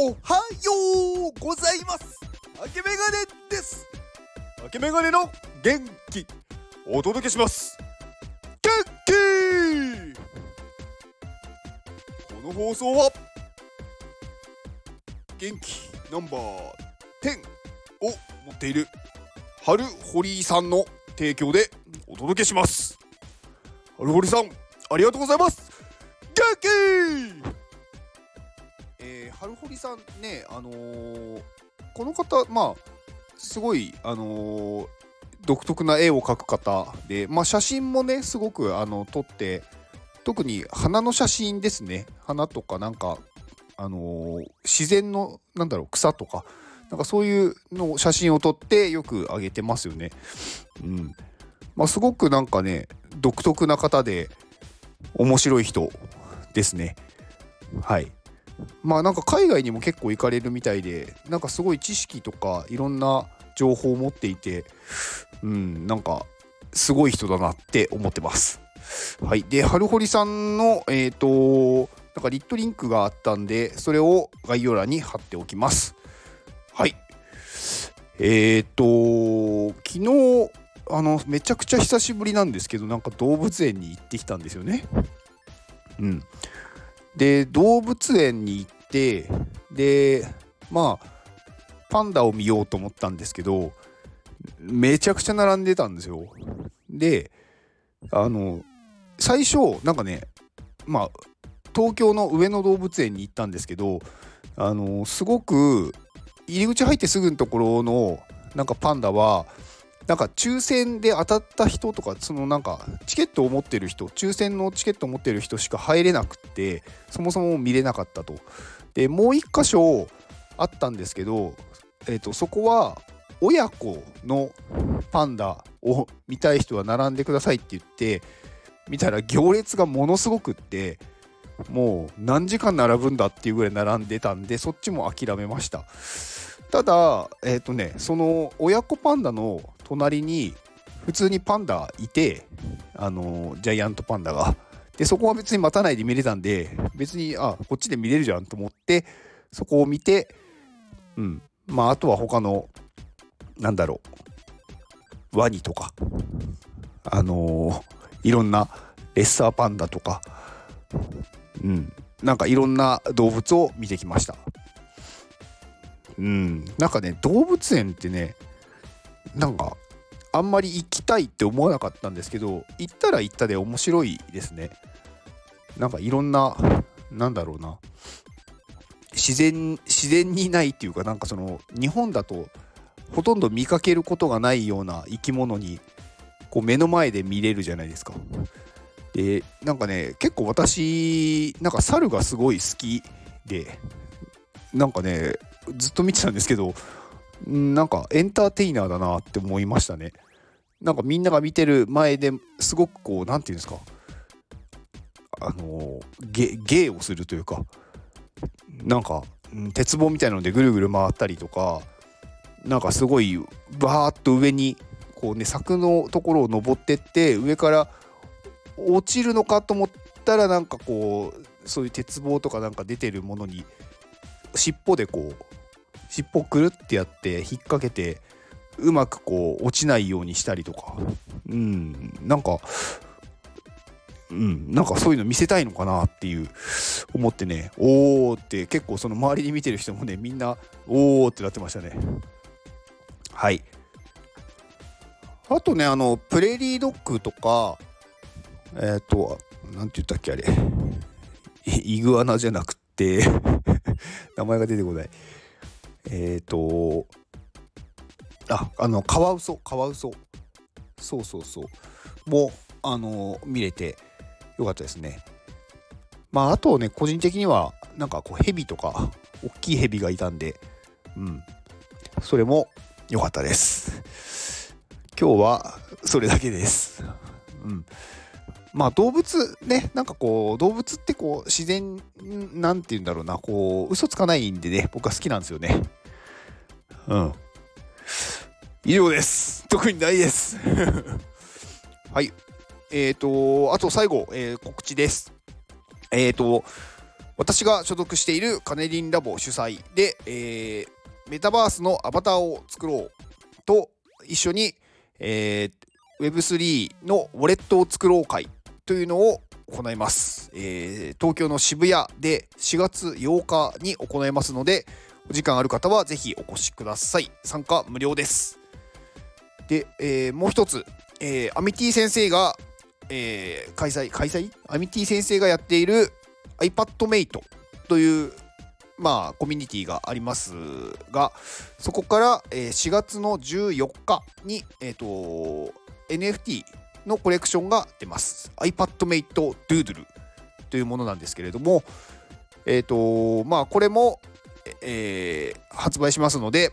おはようございます。明けメガネです。明けメガネの元気。お届けします。元気。この放送は元気。ナンバー10を持っている春堀さんの提供でお届けします。春堀さんありがとうございます。元気。えー、堀さんねあのー、この方まあすごいあのー、独特な絵を描く方でまあ写真もねすごくあの撮って特に花の写真ですね花とかなんかあの自然のなんだろう草とかなんかそういうの写真を撮ってよく上げてますよね。うんまあ、すごくなんかね独特な方で面白い人ですね。はい。まあなんか海外にも結構行かれるみたいでなんかすごい知識とかいろんな情報を持っていてうんなんかすごい人だなって思ってます。はい。で、春堀さんの、えっ、ー、と、なんかリットリンクがあったんで、それを概要欄に貼っておきます。はい。えっ、ー、と、昨日、あの、めちゃくちゃ久しぶりなんですけど、なんか動物園に行ってきたんですよね。うん。で、動物園に行って、で、まあ、パンダを見ようと思ったんですけど、めちゃくちゃ並んでたんですよ。で、あの、最初、なんかね、まあ、東京の上野動物園に行ったんですけど、あの、すごく、入り口入ってすぐのところの、なんかパンダは、なんか抽選で当たった人とかそのなんかチケットを持ってる人抽選のチケットを持ってる人しか入れなくってそもそも見れなかったと。でもう一箇所あったんですけど、えーと、そこは親子のパンダを見たい人は並んでくださいって言って見たら行列がものすごくってもう何時間並ぶんだっていうぐらい並んでたんでそっちも諦めました。ただえっ、ー、とねその親子パンダの隣に普通にパンダいて、あのジャイアントパンダが。で、そこは別に待たないで見れたんで、別に、あ、こっちで見れるじゃんと思って、そこを見て、うん。まあ、あとは他の、なんだろう、ワニとか、あのー、いろんなレッサーパンダとか、うん。なんかいろんな動物を見てきました。うん。なんかね、動物園ってね、なんかあんまり行きたいって思わなかったんですけど行ったら行ったで面白いですね。なんかいろんななんだろうな。自然自然にないっていうかなんかその日本だとほとんど見かけることがないような生き物にこう目の前で見れるじゃないですか。でなんかね結構私なんか猿がすごい好きでなんかねずっと見てたんですけどなんかエンターテイナーだなって思いましたね。なんかみんなが見てる前ですごくこう何て言うんですか。あのゲ芸をするというか。なんか鉄棒みたいなのでぐるぐる回ったりとか。なんかすごいバーッと上にこうね柵のところを登ってって上から落ちるのかと思ったらなんかこうそういう鉄棒とかなんか出てるものに尻尾でこう尻尾くるってやって引っ掛けてうまくこう落ちないようにしたりとか。うん。なんかうん。なんかそういうの見せたいのかなっていう思ってね。おーって結構その周りに見てる人もねみんなおーってなってましたね。はい。あとねあのプレリードッグとかえっ、ー、と何て言ったっけあれ。イグアナじゃなくて 名前が出てこない。えっ、ー、とああのカワウソカワウソ。そうそうそう。もあの見れてよかったですね。まああとね個人的にはなんかこうヘビとか大きいヘビがいたんでうん。それも良かったです。今日はそれだけです。うん。まあ動物ね、なんかこう動物ってこう自然なんて言うんだろうな、こう嘘つかないんでね、僕は好きなんですよね。うん。以上です。特にないです。はい。えっ、ー、と、あと最後、えー、告知です。えっ、ー、と、私が所属しているカネリンラボ主催で、えーメタバースのアバターを作ろうと一緒に、えー、Web3 のウォレットを作ろう会というのを行います、えー、東京の渋谷で4月8日に行いますのでお時間ある方はぜひお越しください。参加無料です。で、えー、もう一つ、えー、アミティ先生が、えー、開催開催？アミティ先生がやっている iPadMate というまあ、コミュニティがありますが、そこから、えー、4月の14日に、えーと、NFT のコレクションが出ます。iPadMate Doodle というものなんですけれども、えっ、ー、と、まあ、これも、えー、発売しますので、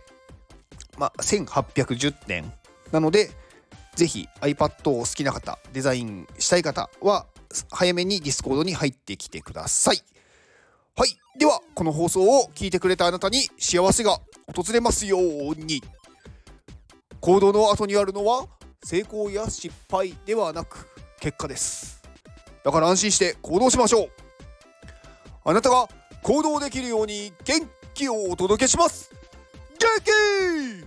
まあ、1810点なので、ぜひ iPad を好きな方、デザインしたい方は、早めに Discord に入ってきてください。はい。では、この放送を聞いてくれたあなたに幸せが訪れますように。行動の後にあるのは成功や失敗ではなく結果です。だから安心して行動しましょう。あなたが行動できるように元気をお届けします。元気